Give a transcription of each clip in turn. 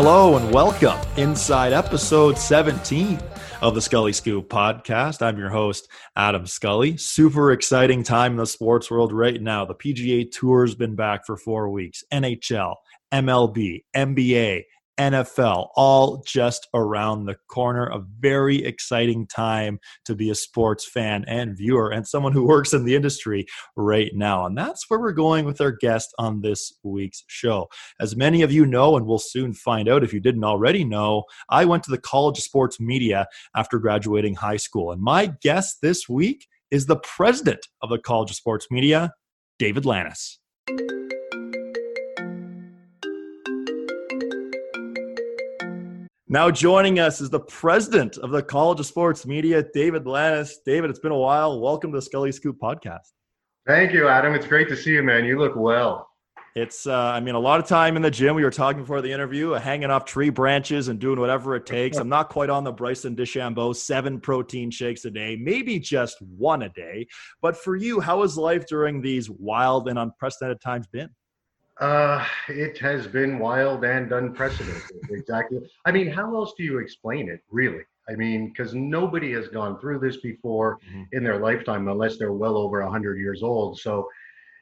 Hello and welcome inside episode 17 of the Scully Scoop podcast. I'm your host, Adam Scully. Super exciting time in the sports world right now. The PGA Tour's been back for four weeks, NHL, MLB, NBA, NFL, all just around the corner. A very exciting time to be a sports fan and viewer and someone who works in the industry right now. And that's where we're going with our guest on this week's show. As many of you know, and we'll soon find out if you didn't already know, I went to the College of Sports Media after graduating high school. And my guest this week is the president of the College of Sports Media, David Lannis. Now joining us is the president of the College of Sports Media, David Lannis. David, it's been a while. Welcome to the Scully Scoop podcast. Thank you, Adam. It's great to see you, man. You look well. It's, uh, I mean, a lot of time in the gym. We were talking before the interview, uh, hanging off tree branches and doing whatever it takes. I'm not quite on the Bryson DeChambeau, seven protein shakes a day, maybe just one a day. But for you, how has life during these wild and unprecedented times been? Uh, it has been wild and unprecedented. exactly. I mean, how else do you explain it, really? I mean, because nobody has gone through this before mm-hmm. in their lifetime, unless they're well over 100 years old. So,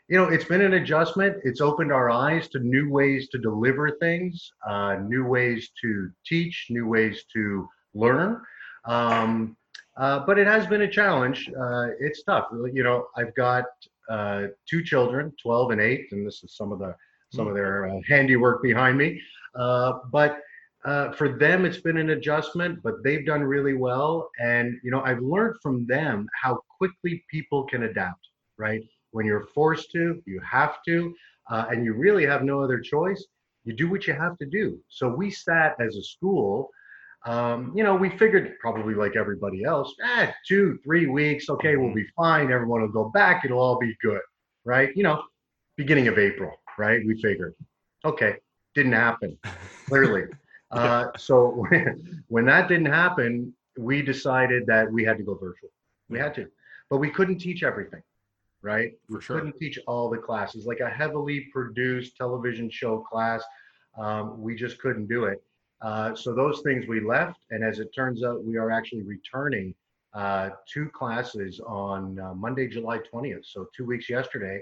you know, it's been an adjustment. It's opened our eyes to new ways to deliver things, uh, new ways to teach, new ways to learn. Um, uh, but it has been a challenge. Uh, it's tough. You know, I've got uh, two children, 12 and 8, and this is some of the some of their uh, handiwork behind me. Uh, but uh, for them, it's been an adjustment, but they've done really well. And you know, I've learned from them how quickly people can adapt. Right, when you're forced to, you have to, uh, and you really have no other choice. You do what you have to do. So we sat as a school. Um, you know, we figured probably like everybody else, ah, two, three weeks, okay, we'll mm-hmm. be fine. Everyone will go back. It'll all be good, right? You know, beginning of April right? We figured, okay, didn't happen, clearly. Uh, so when, when that didn't happen, we decided that we had to go virtual. We had to, but we couldn't teach everything, right? For we sure. couldn't teach all the classes, like a heavily produced television show class. Um, we just couldn't do it. Uh, so those things we left, and as it turns out, we are actually returning uh, two classes on uh, Monday, July 20th. So two weeks yesterday,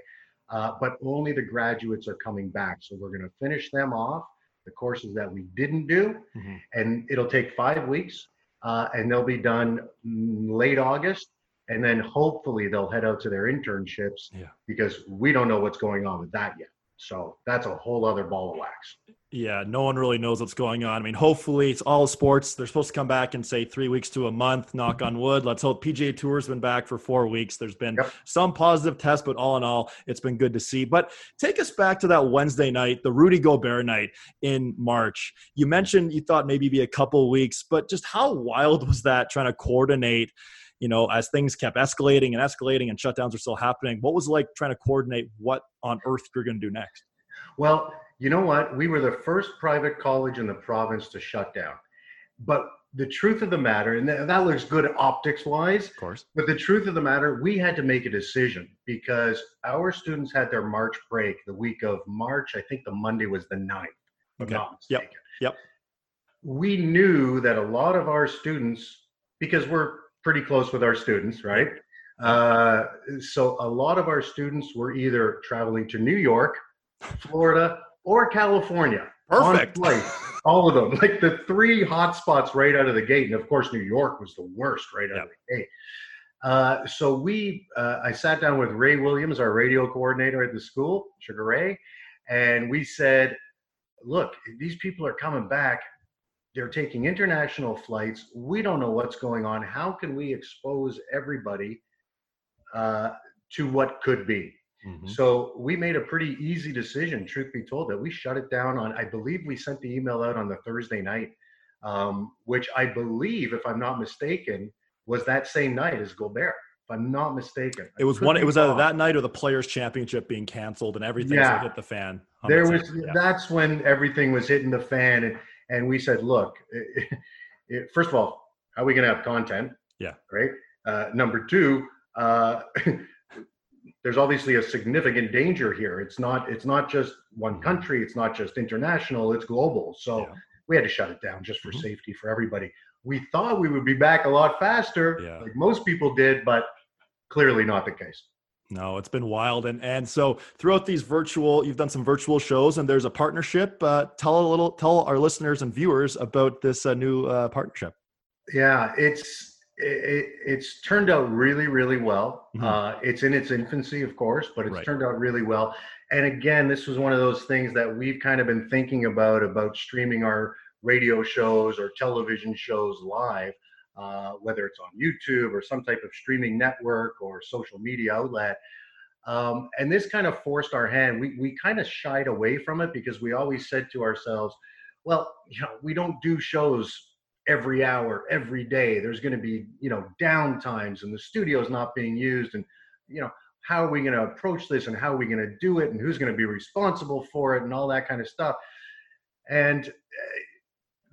uh, but only the graduates are coming back. So we're going to finish them off, the courses that we didn't do, mm-hmm. and it'll take five weeks, uh, and they'll be done late August. And then hopefully they'll head out to their internships yeah. because we don't know what's going on with that yet. So that's a whole other ball of wax. Yeah, no one really knows what's going on. I mean, hopefully it's all sports. They're supposed to come back in say three weeks to a month. Knock on wood. Let's hope PGA Tour's been back for four weeks. There's been yep. some positive tests, but all in all, it's been good to see. But take us back to that Wednesday night, the Rudy Gobert night in March. You mentioned you thought maybe be a couple weeks, but just how wild was that trying to coordinate? you know, as things kept escalating and escalating and shutdowns are still happening, what was it like trying to coordinate what on earth you're going to do next? Well, you know what? We were the first private college in the province to shut down. But the truth of the matter, and that looks good optics wise, of course. But the truth of the matter, we had to make a decision because our students had their March break the week of March. I think the Monday was the 9th. Okay. Yep. Yep. We knew that a lot of our students, because we're pretty close with our students, right? Uh, so a lot of our students were either traveling to New York, Florida, or California. Perfect. all of them, like the three hot spots right out of the gate. And of course, New York was the worst right out yep. of the gate. Uh, so we, uh, I sat down with Ray Williams, our radio coordinator at the school, Sugar Ray, and we said, look, these people are coming back they're taking international flights. We don't know what's going on. How can we expose everybody uh, to what could be? Mm-hmm. So we made a pretty easy decision, truth be told, that we shut it down on. I believe we sent the email out on the Thursday night, um, which I believe, if I'm not mistaken, was that same night as Gobert. If I'm not mistaken, it was one. It was either that night or the Players Championship being canceled and everything yeah. hit the fan. There was. Yeah. That's when everything was hitting the fan, and and we said, look, it, it, first of all, how are we going to have content? Yeah. Right. Uh, number two, uh, there's obviously a significant danger here. It's not. It's not just one country. It's not just international. It's global. So. Yeah. we had to shut it down just for mm-hmm. safety for everybody. We thought we would be back a lot faster, yeah. like most people did, but clearly not the case. No, it's been wild, and and so throughout these virtual, you've done some virtual shows, and there's a partnership. Uh, tell a little, tell our listeners and viewers about this uh, new uh, partnership. Yeah, it's it, it's turned out really, really well. Mm-hmm. Uh, it's in its infancy, of course, but it's right. turned out really well. And again, this was one of those things that we've kind of been thinking about about streaming our radio shows or television shows live uh, whether it's on YouTube or some type of streaming network or social media outlet. Um, and this kind of forced our hand. We, we kind of shied away from it because we always said to ourselves, well, you know, we don't do shows every hour, every day. There's going to be, you know, down times and the studio's not being used. And, you know, how are we going to approach this and how are we going to do it and who's going to be responsible for it and all that kind of stuff. And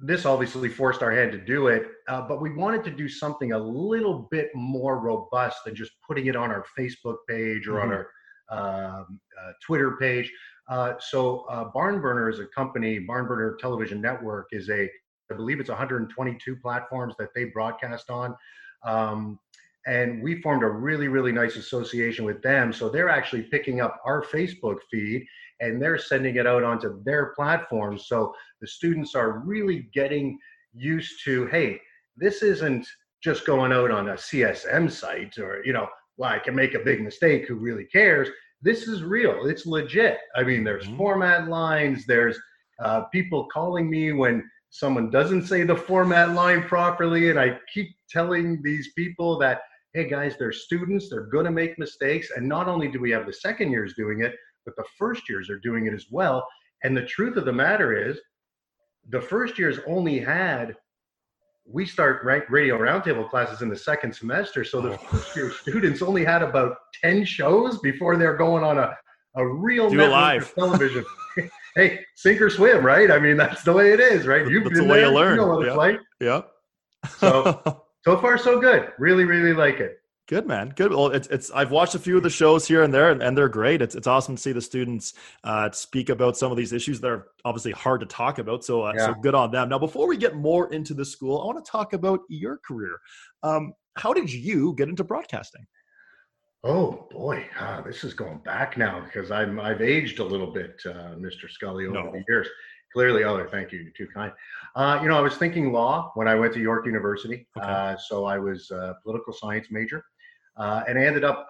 this obviously forced our hand to do it, uh, but we wanted to do something a little bit more robust than just putting it on our Facebook page or mm-hmm. on our um, uh, Twitter page. Uh, so uh, Barnburner is a company. Barnburner Television Network is a, I believe it's 122 platforms that they broadcast on. Um, and we formed a really really nice association with them. So they're actually picking up our facebook feed and they're sending it out onto their platforms so the students are really getting used to hey this isn't just going out on a csm site or you know well i can make a big mistake who really cares? This is real. It's legit. I mean there's mm-hmm. format lines. There's uh, people calling me when someone doesn't say the format line properly and i keep telling these people that hey guys, they're students, they're going to make mistakes. And not only do we have the second years doing it, but the first years are doing it as well. And the truth of the matter is, the first years only had we start radio roundtable classes in the second semester. So the oh. first year students only had about 10 shows before they're going on a, a real Do live television. hey, sink or swim, right? I mean, that's the way it is, right? You've that's been the way there, you learn. You know what it's like. Yeah. So so far so good. Really, really like it. Good man, good. Well, it's it's. I've watched a few of the shows here and there, and, and they're great. It's it's awesome to see the students uh, speak about some of these issues that are obviously hard to talk about. So uh, yeah. so good on them. Now, before we get more into the school, I want to talk about your career. Um, how did you get into broadcasting? Oh boy, ah, this is going back now because I'm I've aged a little bit, uh, Mr. Scully, over no. the years. Clearly, oh, thank you. You're too kind. Uh, you know, I was thinking law when I went to York University. Okay. Uh, so I was a political science major. Uh, and I ended up,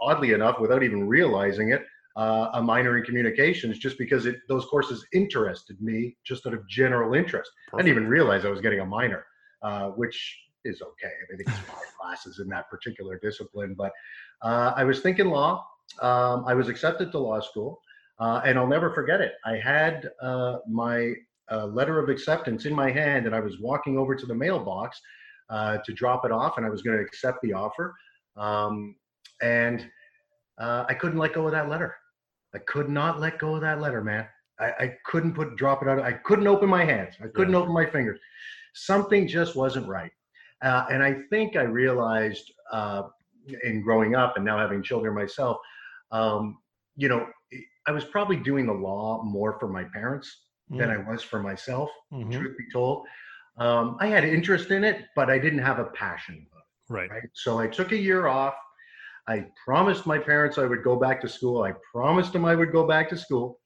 oddly enough, without even realizing it, uh, a minor in communications just because it, those courses interested me just out of general interest. Perfect. I didn't even realize I was getting a minor, uh, which is okay. I think it's five classes in that particular discipline. But uh, I was thinking law. Um, I was accepted to law school. Uh, and I'll never forget it. I had uh, my uh, letter of acceptance in my hand, and I was walking over to the mailbox uh, to drop it off, and I was going to accept the offer. Um, and uh, I couldn't let go of that letter. I could not let go of that letter, man. I, I couldn't put drop it out. I couldn't open my hands. I couldn't yeah. open my fingers. Something just wasn't right. Uh, and I think I realized in growing up and now having children myself, um, you know, I was probably doing the law more for my parents mm. than I was for myself, mm-hmm. truth be told. Um, I had interest in it, but I didn't have a passion. Right. right. So I took a year off. I promised my parents I would go back to school. I promised them I would go back to school.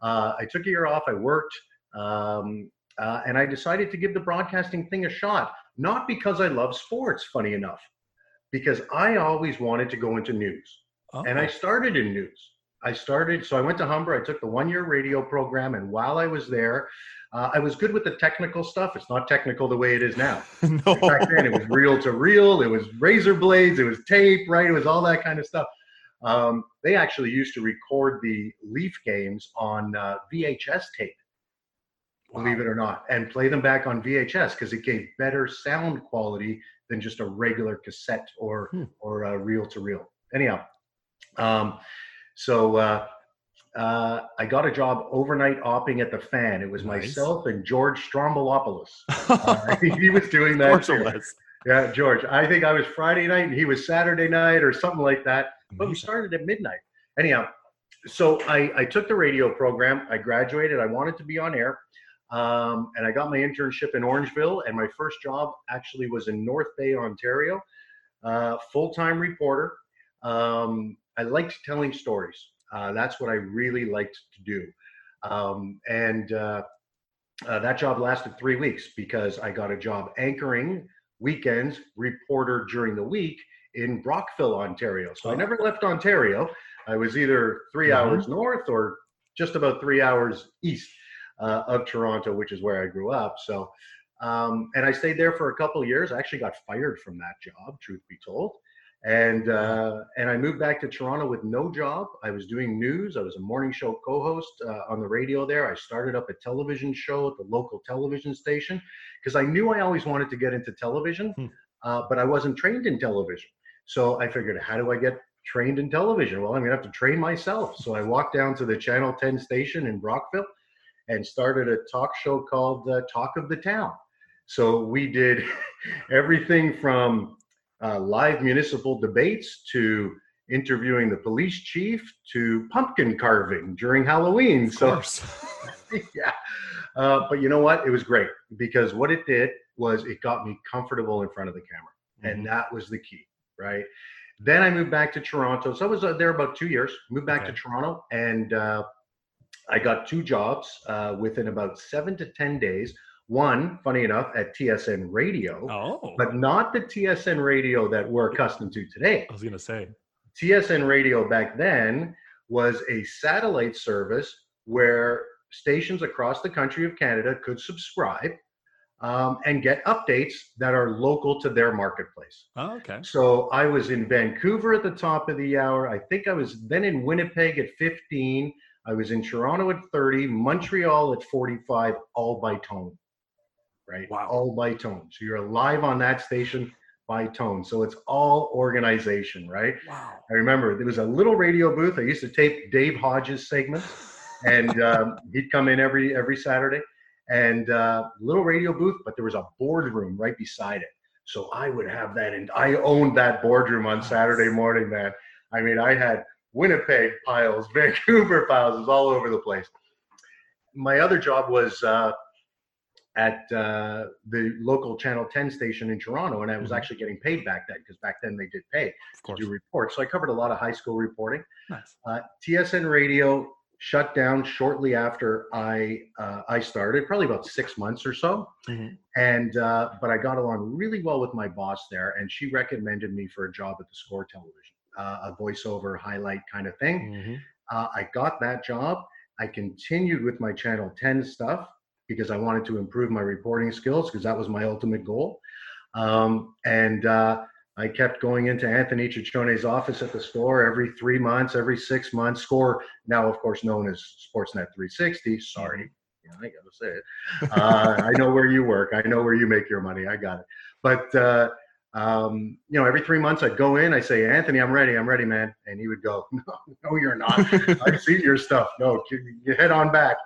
Uh, I took a year off. I worked, um, uh, and I decided to give the broadcasting thing a shot. Not because I love sports, funny enough, because I always wanted to go into news, oh. and I started in news. I started, so I went to Humber. I took the one year radio program, and while I was there, uh, I was good with the technical stuff. It's not technical the way it is now. no. Back then, it was reel to reel, it was razor blades, it was tape, right? It was all that kind of stuff. Um, they actually used to record the Leaf games on uh, VHS tape, wow. believe it or not, and play them back on VHS because it gave better sound quality than just a regular cassette or hmm. or reel to reel. Anyhow. Um, so uh, uh, I got a job overnight opping at the fan. It was nice. myself and George Stroumboulopoulos. uh, he was doing that. Yeah, George. I think I was Friday night and he was Saturday night or something like that. But we started at midnight. Anyhow, so I, I took the radio program. I graduated. I wanted to be on air. Um, and I got my internship in Orangeville, and my first job actually was in North Bay, Ontario, uh, full time reporter. Um, I liked telling stories. Uh, that's what I really liked to do. Um, and uh, uh, that job lasted three weeks because I got a job anchoring weekends, reporter during the week in Brockville, Ontario. So I never left Ontario. I was either 3 mm-hmm. hours north or just about three hours east uh, of Toronto, which is where I grew up. So, um, and I stayed there for a couple years. I actually got fired from that job, truth be told. And uh, and I moved back to Toronto with no job. I was doing news. I was a morning show co-host uh, on the radio there. I started up a television show at the local television station because I knew I always wanted to get into television, hmm. uh, but I wasn't trained in television. So I figured, how do I get trained in television? Well, I'm gonna have to train myself. So I walked down to the Channel 10 station in Brockville and started a talk show called uh, Talk of the Town. So we did everything from uh, live municipal debates to interviewing the police chief to pumpkin carving during Halloween. so, yeah. Uh, but you know what? It was great because what it did was it got me comfortable in front of the camera. Mm-hmm. And that was the key, right? Then I moved back to Toronto. So I was uh, there about two years, moved back okay. to Toronto, and uh, I got two jobs uh, within about seven to 10 days. One, funny enough, at TSN Radio, oh. but not the TSN Radio that we're accustomed to today. I was going to say. TSN Radio back then was a satellite service where stations across the country of Canada could subscribe um, and get updates that are local to their marketplace. Oh, okay. So I was in Vancouver at the top of the hour. I think I was then in Winnipeg at 15. I was in Toronto at 30, Montreal at 45, all by tone. Right? Wow. All by tone. So you're live on that station by tone. So it's all organization, right? Wow. I remember there was a little radio booth. I used to tape Dave Hodge's segments, and um, he'd come in every every Saturday, and uh, little radio booth, but there was a boardroom right beside it. So I would have that, and I owned that boardroom on Saturday morning, man. I mean, I had Winnipeg piles, Vancouver piles, was all over the place. My other job was uh, at uh, the local Channel 10 station in Toronto, and I was mm-hmm. actually getting paid back then because back then they did pay to do reports. So I covered a lot of high school reporting. Nice. Uh, TSN Radio shut down shortly after I uh, I started, probably about six months or so. Mm-hmm. And uh, but I got along really well with my boss there, and she recommended me for a job at the Score Television a voiceover highlight kind of thing. Mm-hmm. Uh, I got that job. I continued with my Channel 10 stuff because I wanted to improve my reporting skills because that was my ultimate goal. Um, and uh, I kept going into Anthony Ciccione's office at the Score every three months, every six months. Score now, of course, known as Sportsnet 360. Sorry, yeah, I gotta say it. Uh, I know where you work. I know where you make your money. I got it. But uh, um, you know, every three months I'd go in, I say, Anthony, I'm ready, I'm ready, man. And he would go, No, no, you're not. I've seen your stuff. No, you head on back.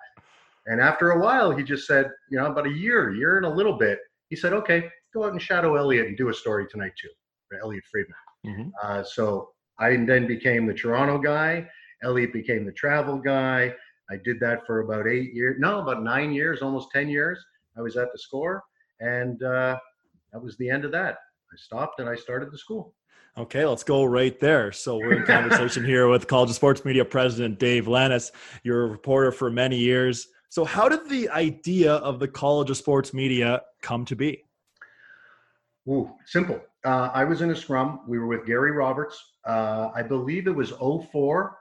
And after a while, he just said, you know, about a year, year and a little bit, he said, okay, go out and shadow Elliotte and do a story tonight too, for Elliotte Friedman. Mm-hmm. Uh, so I then became the Toronto guy. Elliotte became the travel guy. I did that for about eight years, no, about nine years, almost 10 years. I was at the score, and uh, that was the end of that. I stopped and I started the school. Okay, let's go right there. So we're in conversation here with College of Sports Media President Dave Lennes. You're a reporter for many years. So how did the idea of the College of Sports Media come to be? Ooh, simple. Uh, I was in a scrum. We were with Gary Roberts. Uh, I believe it was 04.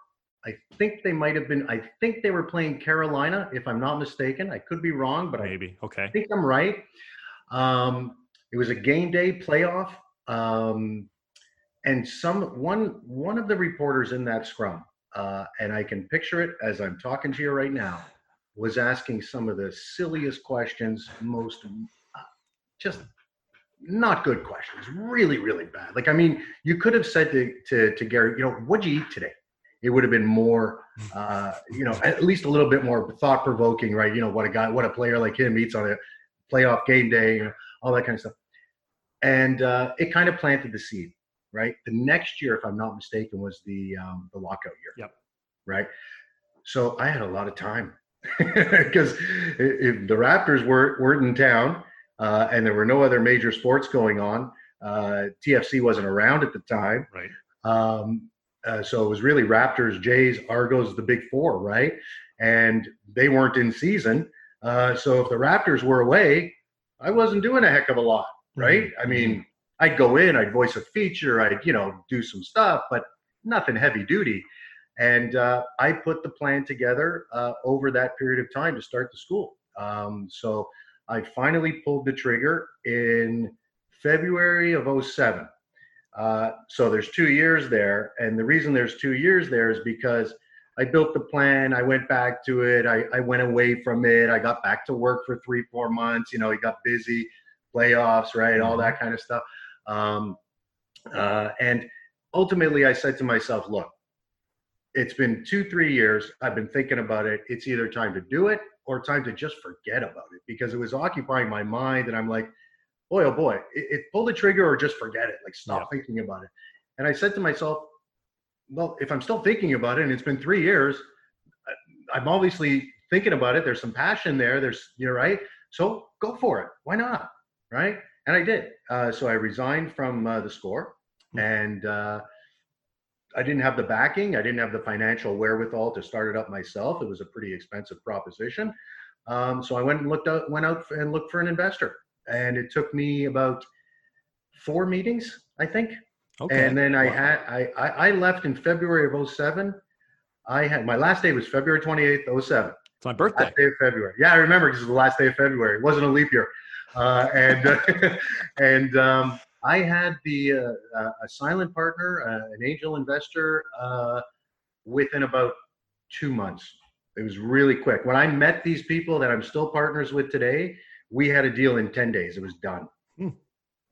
I think they might have been. I think they were playing Carolina, if I'm not mistaken. I could be wrong, but maybe. I okay. think I'm right. Um, it was a game day playoff, um, and some one one of the reporters in that scrum, uh, and I can picture it as I'm talking to you right now, was asking some of the silliest questions, most uh, just not good questions, really, really bad. Like I mean, you could have said to to, to Gary, you know, what'd you eat today? It would have been more, uh, you know, at least a little bit more thought provoking, right? You know, what a guy, what a player like him eats on a playoff game day. You know, all that kind of stuff. And uh, it kind of planted the seed, right? The next year, if I'm not mistaken, was the um, the lockout year. Yep. Right. So I had a lot of time, because if the Raptors were, weren't in town uh, and there were no other major sports going on, uh, TFC wasn't around at the time. Right. Um, uh, so it was really Raptors, Jays, Argos, the big four, right? And they weren't in season. Uh, so if the Raptors were away, I wasn't doing a heck of a lot, right? Mm-hmm. I mean, I'd go in, I'd voice a feature, I'd, you know, do some stuff, but nothing heavy duty. And uh, I put the plan together uh, over that period of time to start the school. Um, so I finally pulled the trigger in February of 07. Uh, so there's two years there. And the reason there's two years there is because I built the plan. I went back to it. I, I went away from it. I got back to work for three, four months. You know, he got busy, playoffs, right? All that kind of stuff. Um, uh, and ultimately, I said to myself, look, it's been two, three years. I've been thinking about it. It's either time to do it or time to just forget about it because it was occupying my mind. And I'm like, boy, oh boy, it, it pull the trigger or just forget it. Like stop yeah. thinking about it. And I said to myself, well, if I'm still thinking about it and it's been three years, I'm obviously thinking about it. There's some passion there. There's, you're right. So go for it. Why not? Right. And I did. Uh, so I resigned from uh, the score mm-hmm. and, uh, I didn't have the backing. I didn't have the financial wherewithal to start it up myself. It was a pretty expensive proposition. Um, so I went and looked out, went out and looked for an investor, and it took me about four meetings, I think. Okay. And then I had I, I, I left in February of 07. I had my last day was February 28th, 07. It's my birthday. Last day of February. Yeah, I remember because it was the last day of February. It wasn't a leap year. Uh, and uh, and um, I had the uh, uh, a silent partner, uh, an angel investor, uh, within about two months. It was really quick. When I met these people that I'm still partners with today, we had a deal in ten days. It was done. Hmm.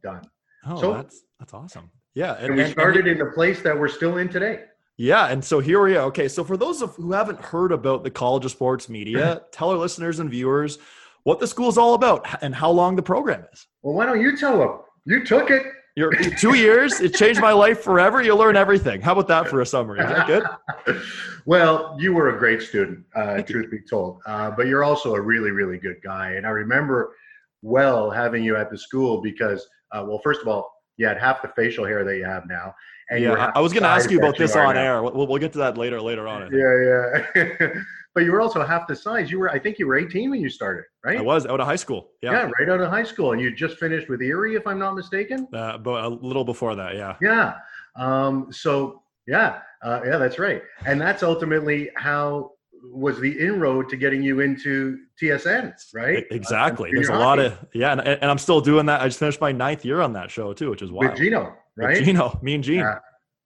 Done. Oh, so, that's that's awesome. Yeah, and, and we started and, in the place that we're still in today. Yeah, and so here we are. Okay, so for those of who haven't heard about the College of Sports Media, tell our listeners and viewers what the school is all about and how long the program is. Well, why don't you tell them? You took it. You're two years. It changed my life forever. You'll learn everything. How about that for a summary? Is that good? well, you were a great student, uh, truth be told, uh, but you're also a really, really good guy. And I remember well having you at the school because, uh, well, first of all, you had half the facial hair that you have now. And yeah, I was going to ask you about this on now. air. We'll, we'll get to that later. Later on. Yeah, yeah. but you were also half the size. You were, I think, you were 18 when you started, right? I was out of high school. Yeah, yeah, right out of high school, and you just finished with Erie, if I'm not mistaken. Uh, but a little before that, yeah. Yeah. Um, so yeah, uh, yeah, that's right, and that's ultimately how was the inroad to getting you into TSN, right? Exactly. Uh, There's a lot of yeah, and, and, I'm still doing that. I just finished my ninth year on that show too, which is wild. With Gino, right? With Gino, me and Gene. Yeah.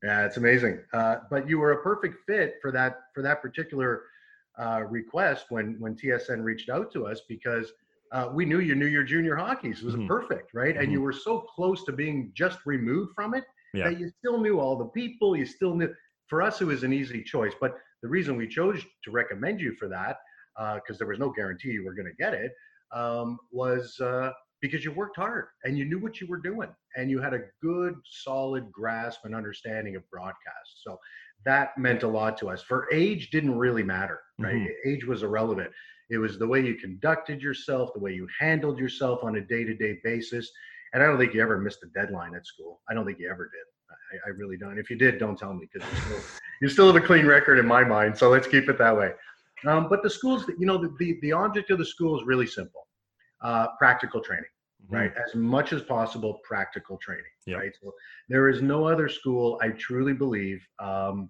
yeah, it's amazing. Uh, but you were a perfect fit for that for that particular uh, request when when TSN reached out to us because uh, we knew you knew your junior hockey. So it was mm-hmm. perfect, right? Mm-hmm. And you mm-hmm. were so close to being just removed from it yeah. that you still knew all the people. You still knew. For us, it was an easy choice. But the reason we chose to recommend you for that, because uh, there was no guarantee you were going to get it, um, was uh, because you worked hard and you knew what you were doing and you had a good, solid grasp and understanding of broadcast. So that meant a lot to us. For age didn't really matter, right? Mm-hmm. Age was irrelevant. It was the way you conducted yourself, the way you handled yourself on a day-to-day basis. And I don't think you ever missed a deadline at school. I don't think you ever did. I, I really don't. If you did, don't tell me because you still, you still have a clean record in my mind. So let's keep it that way. Um, but the schools, you know, the, the, the object of the school is really simple: uh, practical training mm-hmm. right? As much as possible, practical training, yep. right? So there is no other school, I truly believe, um,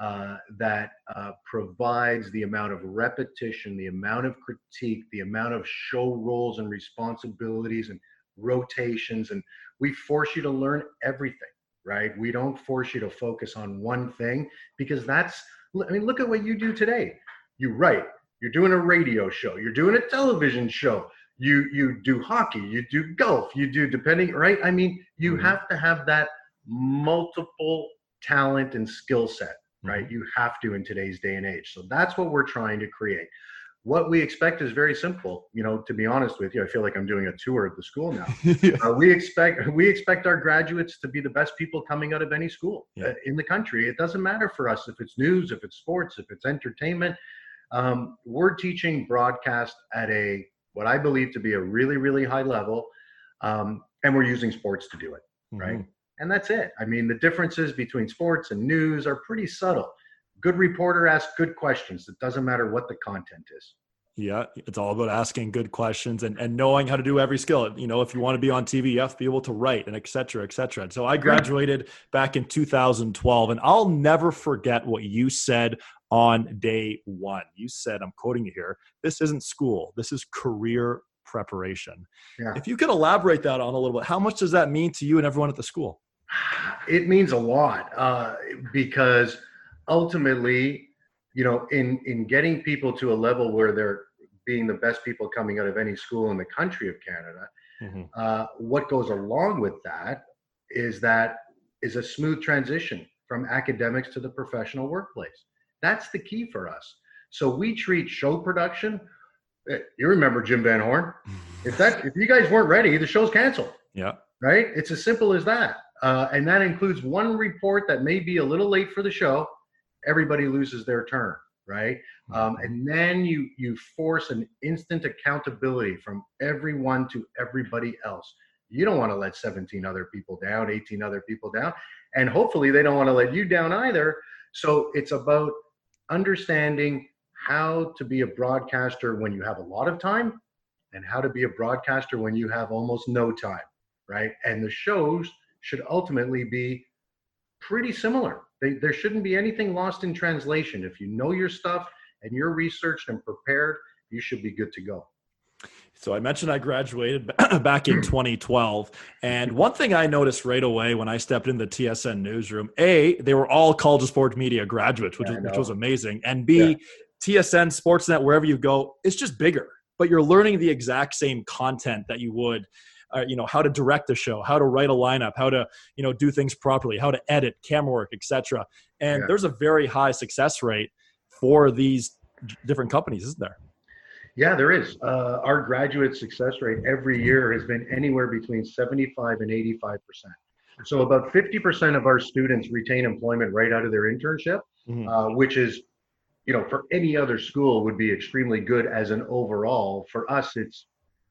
uh, that uh, provides the amount of repetition, the amount of critique, the amount of show roles and responsibilities and rotations. And we force you to learn everything, right? We don't force you to focus on one thing because that's, I mean, look at what you do today. You write, you're doing a radio show, you're doing a television show, you you do hockey you do golf you do depending right i mean you mm-hmm. have to have that multiple talent and skill set right mm-hmm. you have to in today's day and age so that's what we're trying to create what we expect is very simple you know to be honest with you i feel like i'm doing a tour of the school now yeah. uh, we expect we expect our graduates to be the best people coming out of any school yeah. uh, in the country it doesn't matter for us if it's news if it's sports if it's entertainment Um, we're teaching broadcast at a what I believe to be a really, really high level, um, and we're using sports to do it, right? Mm-hmm. And that's it. I mean, the differences between sports and news are pretty subtle. Good reporter asks good questions. It doesn't matter what the content is. Yeah, it's all about asking good questions and, and knowing how to do every skill. You know, if you want to be on TV, you have to be able to write and et cetera, et cetera. So I graduated back in 2012, and I'll never forget what you said on day one. You said, I'm quoting you here, this isn't school, this is career preparation. Yeah. If you could elaborate that on a little bit, how much does that mean to you and everyone at the school? It means a lot uh, because ultimately, you know, in in getting people to a level where they're being the best people coming out of any school in the country of Canada, mm-hmm. uh, what goes along with that is that is a smooth transition from academics to the professional workplace. That's the key for us. So we treat show production. Eh, you remember Jim Van Horne? If that if you guys weren't ready, the show's canceled. Yeah. Right. It's as simple as that. Uh, and that includes one report that may be a little late for the show. Everybody loses their turn, right? Um, mm-hmm. and then you you force an instant accountability from everyone to everybody else. You don't want to let 17 other people down, 18 other people down, and hopefully they don't want to let you down either. So it's about understanding how to be a broadcaster when you have a lot of time and how to be a broadcaster when you have almost no time, right? And the shows should ultimately be pretty similar. They, there shouldn't be anything lost in translation. If you know your stuff and you're researched and prepared, you should be good to go. So I mentioned I graduated back in 2012, and one thing I noticed right away when I stepped in the TSN newsroom, a they were all College of Sport Media graduates, which, yeah, which was amazing, and b yeah. TSN Sportsnet wherever you go, it's just bigger, but you're learning the exact same content that you would. Uh, you know how to direct a show how to write a lineup how to you know do things properly how to edit camera work etc and yeah. there's a very high success rate for these different companies isn't there yeah, there is. Uh, our graduate success rate every year has been anywhere between 75 and 85 percent. So about 50 percent of our students retain employment right out of their internship, mm-hmm. uh, which is, you know, for any other school would be extremely good as an overall. For us, it's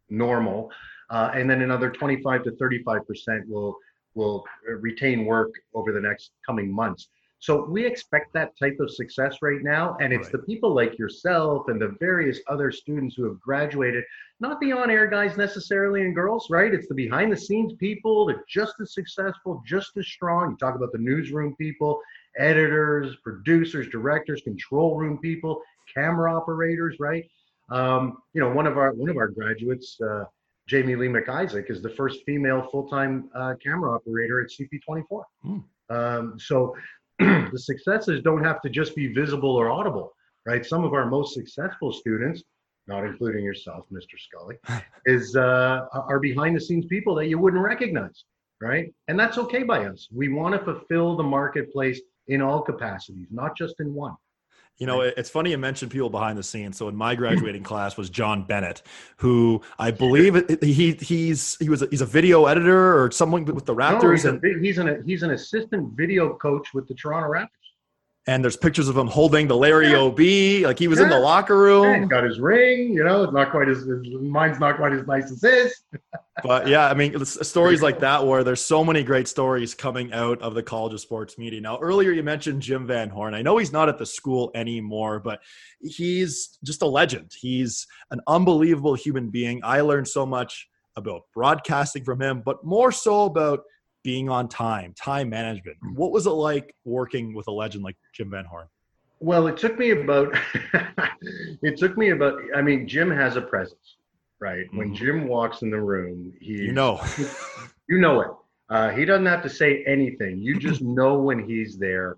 normal, uh, and then another 25 to 35 percent will will retain work over the next coming months. So we expect that type of success right now. And it's right. the people like yourself and the various other students who have graduated, not the on air guys necessarily and girls, right? It's the behind the scenes people that are just as successful, just as strong. You talk about the newsroom people, editors, producers, directors, control room people, camera operators, right? Um, you know, one of our one of our graduates, uh, Jamie Lee McIsaac, is the first female full time uh, camera operator at CP24. Hmm. Um, so the successes don't have to just be visible or audible, right? Some of our most successful students, not including yourself, Mr. Scully, is uh, are behind the scenes people that you wouldn't recognize, right? And that's okay by us. We want to fulfill the marketplace in all capacities, not just in one. You know, it's funny you mentioned people behind the scenes. So in my graduating class was John Bennett, who I believe he he's he was a, he's a video editor or someone with the Raptors. No, he's, and, a, he's an he's an assistant video coach with the Toronto Raptors and there's pictures of him holding the Larry yeah. OB, like he was yeah. in the locker room. Yeah, got his ring, you know, It's not quite as his, mine's not quite as nice as his. but yeah, I mean, stories like that where there's so many great stories coming out of the College of Sports Media. Now, earlier you mentioned Jim Van Horne. I know he's not at the school anymore, but he's just a legend. He's an unbelievable human being. I learned so much about broadcasting from him, but more so about being on time, time management. Mm. What was it like working with a legend like Jim Van Horne? Well, it took me about it took me about I mean, Jim has a presence, right? Mm-hmm. When Jim walks in the room, he You know. you know it. Uh, he doesn't have to say anything. You just know when he's there.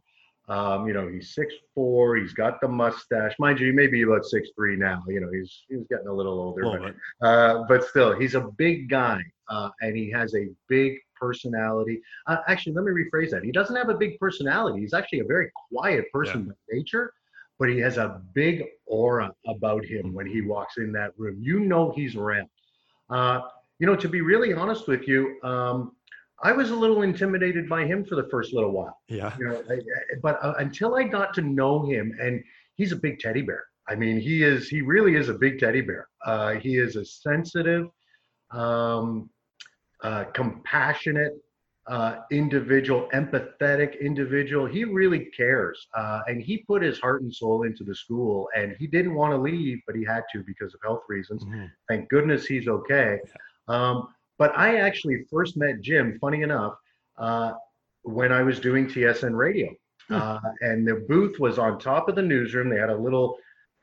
Um, you know, he's six four. He's got the mustache. Mind you, he may be about six three now. You know, he's he's getting a little older, but, uh, but still, he's a big guy, uh, and he has a big personality. Uh, actually, let me rephrase that. He doesn't have a big personality. He's actually a very quiet person yeah. by nature, but he has a big aura about him when he walks in that room. You know he's around. Uh, you know, to be really honest with you, um, I was a little intimidated by him for the first little while. Yeah. You know, I, but uh, until I got to know him, and he's a big teddy bear. I mean, he is he really is a big teddy bear. Uh, he is a sensitive, um, uh, compassionate uh, individual, empathetic individual. He really cares, uh, and he put his heart and soul into the school. And he didn't want to leave, but he had to because of health reasons. Mm-hmm. Thank goodness he's okay. Um, but I actually first met Jim, funny enough, uh, when I was doing TSN radio. Hmm. Uh, and the booth was on top of the newsroom. They had a little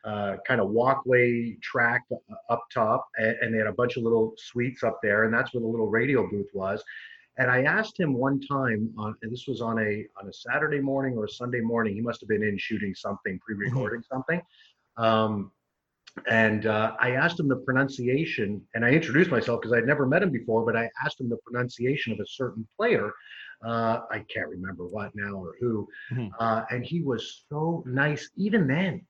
uh, kind of walkway track up top, and, and, they had a bunch of little suites up there, and that's where the little radio booth was. And I asked him one time, on, and this was on a on a Saturday morning or a Sunday morning. He must have been in shooting something, pre-recording mm-hmm. something. Um, and uh, I asked him the pronunciation, and I introduced myself because I'd never met him before. But I asked him the pronunciation of a certain player. Uh, I can't remember what now or who, mm-hmm. uh, and he was so nice even then,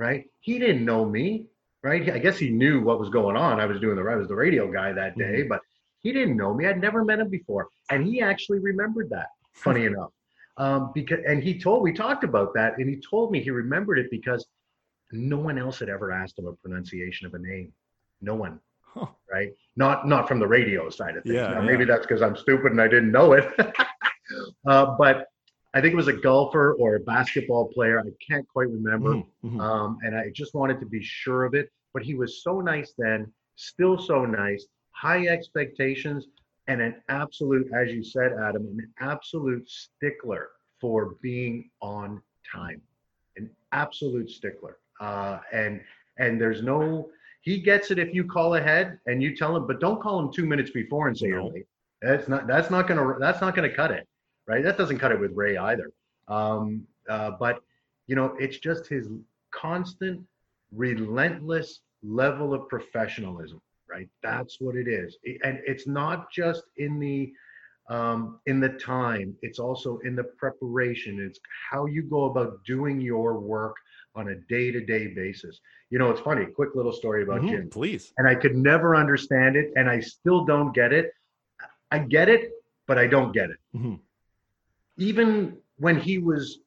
right? He didn't know me, right? I guess he knew what was going on. I was doing the I was the radio guy that day, mm-hmm. but he didn't know me. I'd never met him before, and he actually remembered that. Funny enough, um, because and he told we talked about that, and he told me he remembered it because no one else had ever asked him a pronunciation of a name. No one, huh. right? Not not from the radio side of things. Yeah, now, yeah. maybe that's because I'm stupid and I didn't know it. uh, but I think it was a golfer or a basketball player. I can't quite remember. Mm-hmm. mm-hmm. Um, and I just wanted to be sure of it. But he was so nice then, still so nice high expectations, and an absolute, as you said, Adam, an absolute stickler for being on time, an absolute stickler. Uh, and and there's no, he gets it if you call ahead and you tell him, but don't call him two minutes before and say no. you're late. That's not that's not gonna that's not gonna cut it, right? That doesn't cut it with Ray either. Um, uh, but you know, it's just his constant, relentless level of professionalism right? That's what it is. And it's not just in the um, in the time, it's also in the preparation. It's how you go about doing your work on a day-to-day basis. You know, it's funny, quick little story about mm-hmm, Jim. Please. And I could never understand it, and I still don't get it. I get it, but I don't get it. Mm-hmm. Even when he was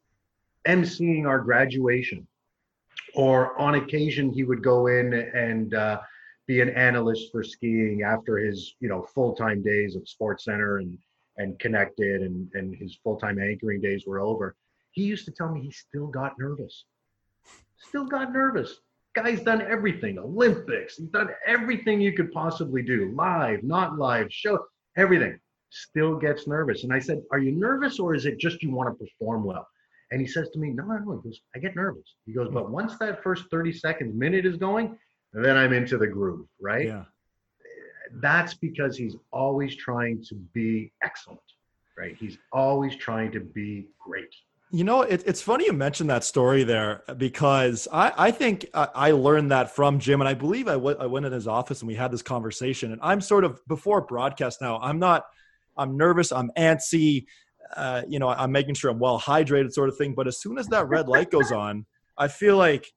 emceeing our graduation, or on occasion he would go in and uh, be an analyst for skiing after his you know full-time days at sports center and and connected and and his full-time anchoring days were over. He used to tell me he still got nervous. Still got nervous. Guy's done everything olympics he's done everything you could possibly do live not live show everything still gets nervous and i said are you nervous or is it just you want to perform well and he says to me no no no he goes i get nervous he goes but mm. once that first 30 seconds minute is going then I'm into the groove, right? Yeah. That's because he's always trying to be excellent, right? He's always trying to be great. You know, it, it's funny you mentioned that story there because I, I think I, learned that from Jim, and I believe I, w- I went in his office and we had this conversation. And I'm sort of before broadcast now. I'm not. I'm nervous. I'm antsy. Uh, you know, I'm making sure I'm well hydrated, sort of thing. But as soon as that red light goes on, I feel like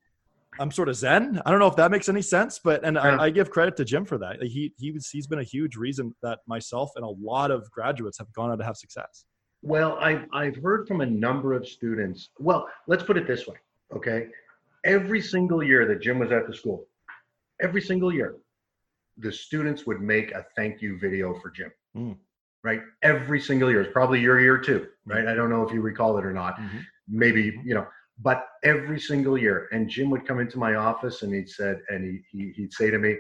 I'm sort of zen. I don't know if that makes any sense, but and yeah. I, I, give credit to Jim for that. He he was he's been a huge reason that myself and a lot of graduates have gone on to have success. Well, I've I've heard from a number of students. Well, let's put it this way, okay? Every single year that Jim was at the school, every single year, the students would make a thank you video for Jim. Mm. Right? Every single year. It's probably your year too, right? Mm. I don't know if you recall it or not. Mm-hmm. Maybe, mm-hmm. you know, but every single year. And Jim would come into my office and he'd said, and he, he he'd say to me,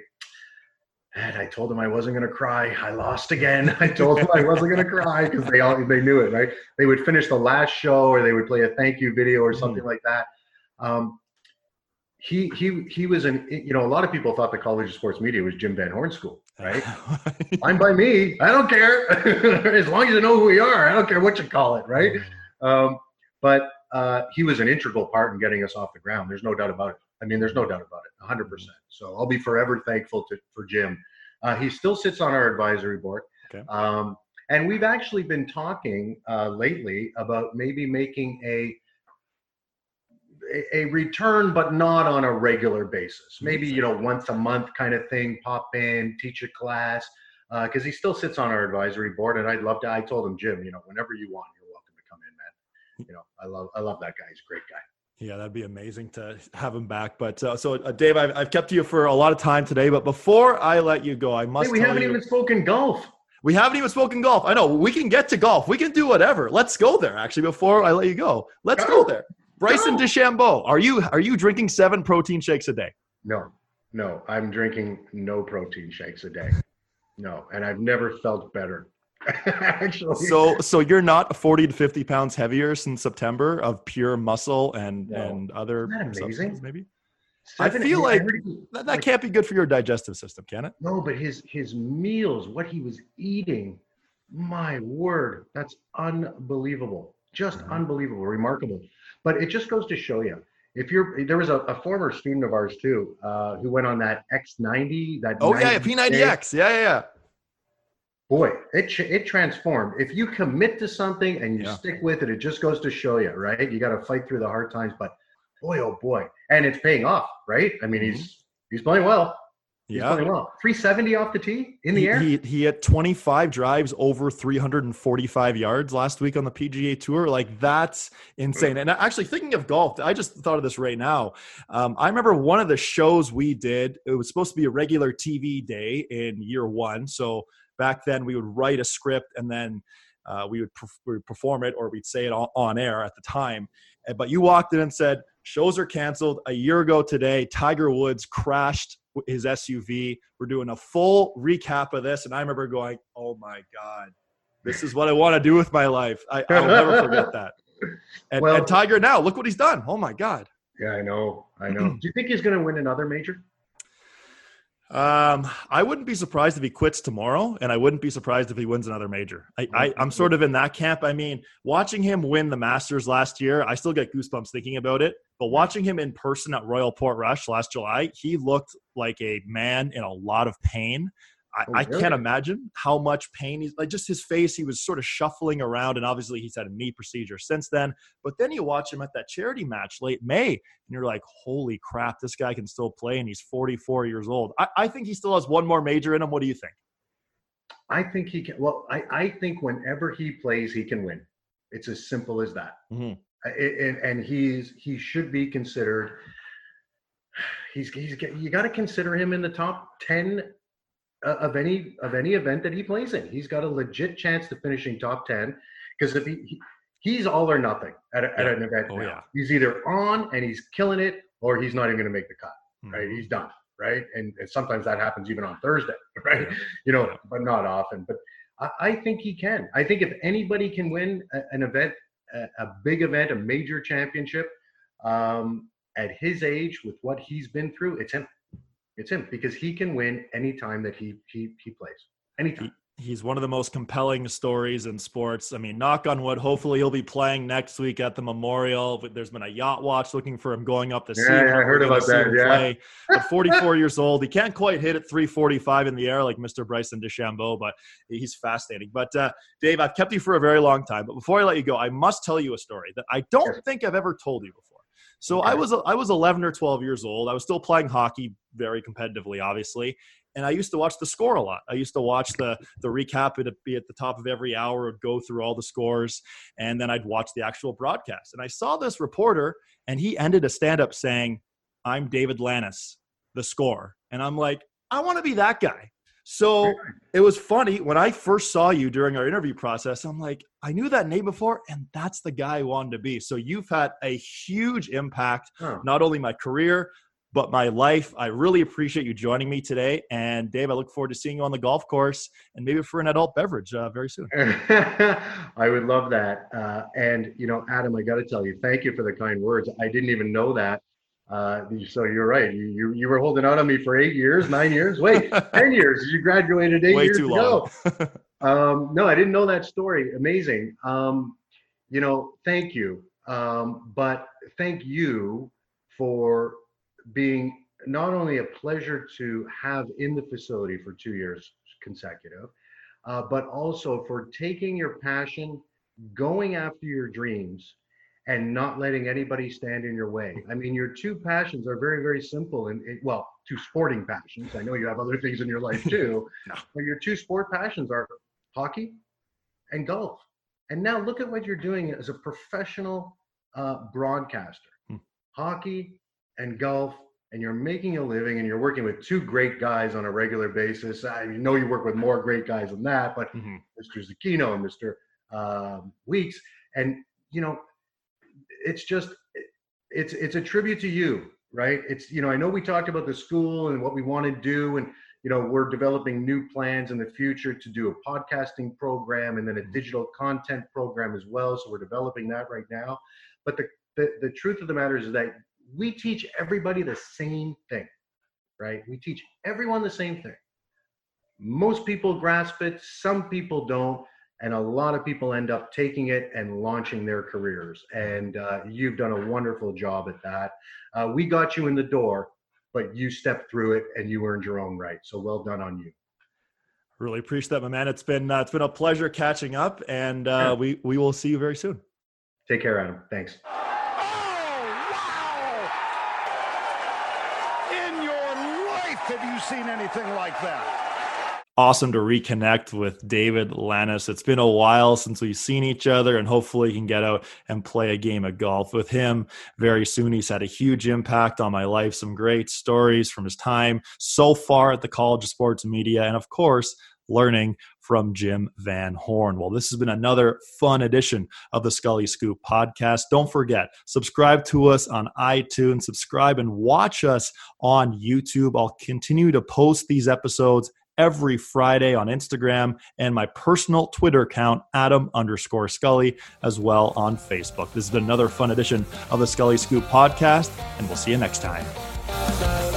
and I told him I wasn't going to cry. I lost again. I told him I wasn't going to cry because they all they knew it, right? They would finish the last show or they would play a thank you video or something mm-hmm. like that. Um, he he he was an you know a lot of people thought the College of Sports Media was Jim Van Horne School, right? Fine by me. I don't care as long as you know who we are. I don't care what you call it, right? Mm-hmm. Um, but uh, he was an integral part in getting us off the ground. There's no doubt about it. I mean, there's no doubt about it, 100%. So I'll be forever thankful to, for Jim. Uh, he still sits on our advisory board. Okay. Um, and we've actually been talking uh, lately about maybe making a a return, but not on a regular basis. Maybe you know once a month kind of thing. Pop in, teach a class, because uh, he still sits on our advisory board. And I'd love to. I told him, Jim, you know, whenever you want, you're welcome to come in, man. You know, I love I love that guy. He's a great guy. Yeah, that'd be amazing to have him back. But uh, so, uh, Dave, I've, I've kept you for a lot of time today. But before I let you go, I must. Hey, we haven't you, even spoken golf. We haven't even spoken golf. I know we can get to golf. We can do whatever. Let's go there. Actually, before I let you go, let's go, go there. Bryson go. DeChambeau, are you are you drinking seven protein shakes a day? No, no, I'm drinking no protein shakes a day. No, and I've never felt better. Actually, so so you're not 40 to 50 pounds heavier since September of pure muscle and no. and other amazing? maybe. Seven, I feel like that, that can't be good for your digestive system, can it? No, but his his meals, what he was eating, my word, that's unbelievable. Just mm-hmm. unbelievable, remarkable. But it just goes to show you, if you're there was a, a former student of ours too, uh, who went on that X90, that oh yeah, P90X, yeah, yeah, yeah. Boy, it it transformed. If you commit to something and you yeah. stick with it, it just goes to show you, right? You got to fight through the hard times, but boy, oh boy, and it's paying off, right? I mean, mm-hmm. he's he's playing well. Yeah. playing well. 370 off the tee in the he, air. He he had 25 drives over 345 yards last week on the PGA Tour. Like that's insane. And actually, thinking of golf, I just thought of this right now. Um, I remember one of the shows we did. It was supposed to be a regular TV day in year one. So back then, we would write a script and then. Uh, we, would we would perform it or we'd say it on, on air at the time. But you walked in and said, Shows are canceled. A year ago today, Tiger Woods crashed his SUV. We're doing a full recap of this. And I remember going, oh my God, this is what I want to do with my life. I, will never forget that. And, well, and Tiger now, look what he's done. Oh my God. Yeah, I know. I know. do you think he's going to win another major? Um, I wouldn't be surprised if he quits tomorrow, and I wouldn't be surprised if he wins another major. I, I, am sort of in that camp. I mean, watching him win the Masters last year, I still get goosebumps thinking about it. But watching him in person at Royal Portrush last July, he looked like a man in a lot of pain. I, oh, really? I, can't imagine how much pain he's like just his face he was sort of shuffling around and obviously he's had a knee procedure since then but then you watch him at that charity match late may and you're like holy crap this guy can still play and he's 44 years old i, I think he still has one more major in him what do you think i think he can well i, I think whenever he plays he can win it's as simple as that mm-hmm. and, and he's he should be considered he's he's you got to consider him in the top 10 uh, of any of any event that he plays in. He's got a legit chance to finishing top ten because if he, he, he's all or nothing at, a, yeah. at an event oh, now. Yeah. He's either on and he's killing it, or he's not even going to make the cut. Mm-hmm. Right? He's done. Right? And, and, sometimes that happens even on Thursday. Right? Yeah. You know, but not often. But I, I, think he can. I think if anybody can win a, an event, a, a, big event, a major championship, um, at his age with what he's been through, it's him. It's him because he can win anytime that he he he plays. Anytime. he's one of the most compelling stories in sports. I mean, knock on wood. Hopefully, he'll be playing next week at the Memorial. There's been a yacht watch looking for him going up the yeah, Yeah, I heard about that. Yeah. Play. At 44 years old, he can't quite hit it 345 in the air like Mr. Bryson DeChambeau, but he's fascinating. But uh, Dave, I've kept you for a very long time. But before I let you go, I must tell you a story that I don't think I've ever told you before. So okay. I was I was 11 or 12 years old. I was still playing hockey very competitively, obviously, and I used to watch the Score a lot. I used to watch the the recap. It'd be at the top of every hour. Would go through all the scores, and then I'd watch the actual broadcast. And I saw this reporter, and he ended a stand up saying, "I'm David Lannis, the Score," and I'm like, I want to be that guy. So it was funny when I first saw you during our interview process. I'm like, I knew that name before, and that's the guy I wanted to be. So you've had a huge impact, huh. not only my career, but my life. I really appreciate you joining me today. And Dave, I look forward to seeing you on the golf course and maybe for an adult beverage uh, very soon. I would love that. Uh, and, you know, Adam, I got to tell you, thank you for the kind words. I didn't even know that uh, so you're right. You, you, you were holding out on me for eight years, nine years. Wait, ten years. You graduated eight Way years too ago. um, no, I didn't know that story. Amazing. Um, you know, thank you. Um, but thank you for being not only a pleasure to have in the facility for two years consecutive, uh, but also for taking your passion, going after your dreams, and not letting anybody stand in your way. I mean, your two passions are very, very simple and well, two sporting passions. I know you have other things in your life too, no. but your two sport passions are hockey and golf. And now look at what you're doing as a professional uh, broadcaster. Hmm. hockey and golf and you're making a living and you're working with two great guys on a regular basis. I know you work with more great guys than that, but mm-hmm. Mr. Zucchino and Mr. Um, Weeks, and you know, it's just it's it's a tribute to you, right? It's you know, I know we talked about the school and what we want to do, and you know, we're developing new plans in the future to do a podcasting program and then a mm-hmm. digital content program as well. So we're developing that right now. But the the, the truth of the matter is that we teach everybody the same thing, right? We teach everyone the same thing. Most people grasp it, some people don't, and a lot of people end up taking it and launching their careers. And uh, you've done a wonderful job at that. Uh, we got you in the door, but you stepped through it and you earned your own right. So well done on you. Really appreciate that, my man. It's been uh, it's been a pleasure catching up, and uh, we we will see you very soon. Take care, Adam. Thanks. Oh wow In your life have you seen anything like that? Awesome to reconnect with David Lannis. It's been a while since we've seen each other, and hopefully, can get out and play a game of golf with him very soon. He's had a huge impact on my life, some great stories from his time so far at the College of Sports Media, and of course, learning from Jim Van Horne. Well, this has been another fun edition of the Scully Scoop podcast. Don't forget, subscribe to us on iTunes, subscribe and watch us on YouTube. I'll continue to post these episodes every Friday on Instagram and my personal Twitter account, Adam underscore Scully, as well on Facebook. This been another fun edition of the Scully Scoop podcast, and we'll see you next time.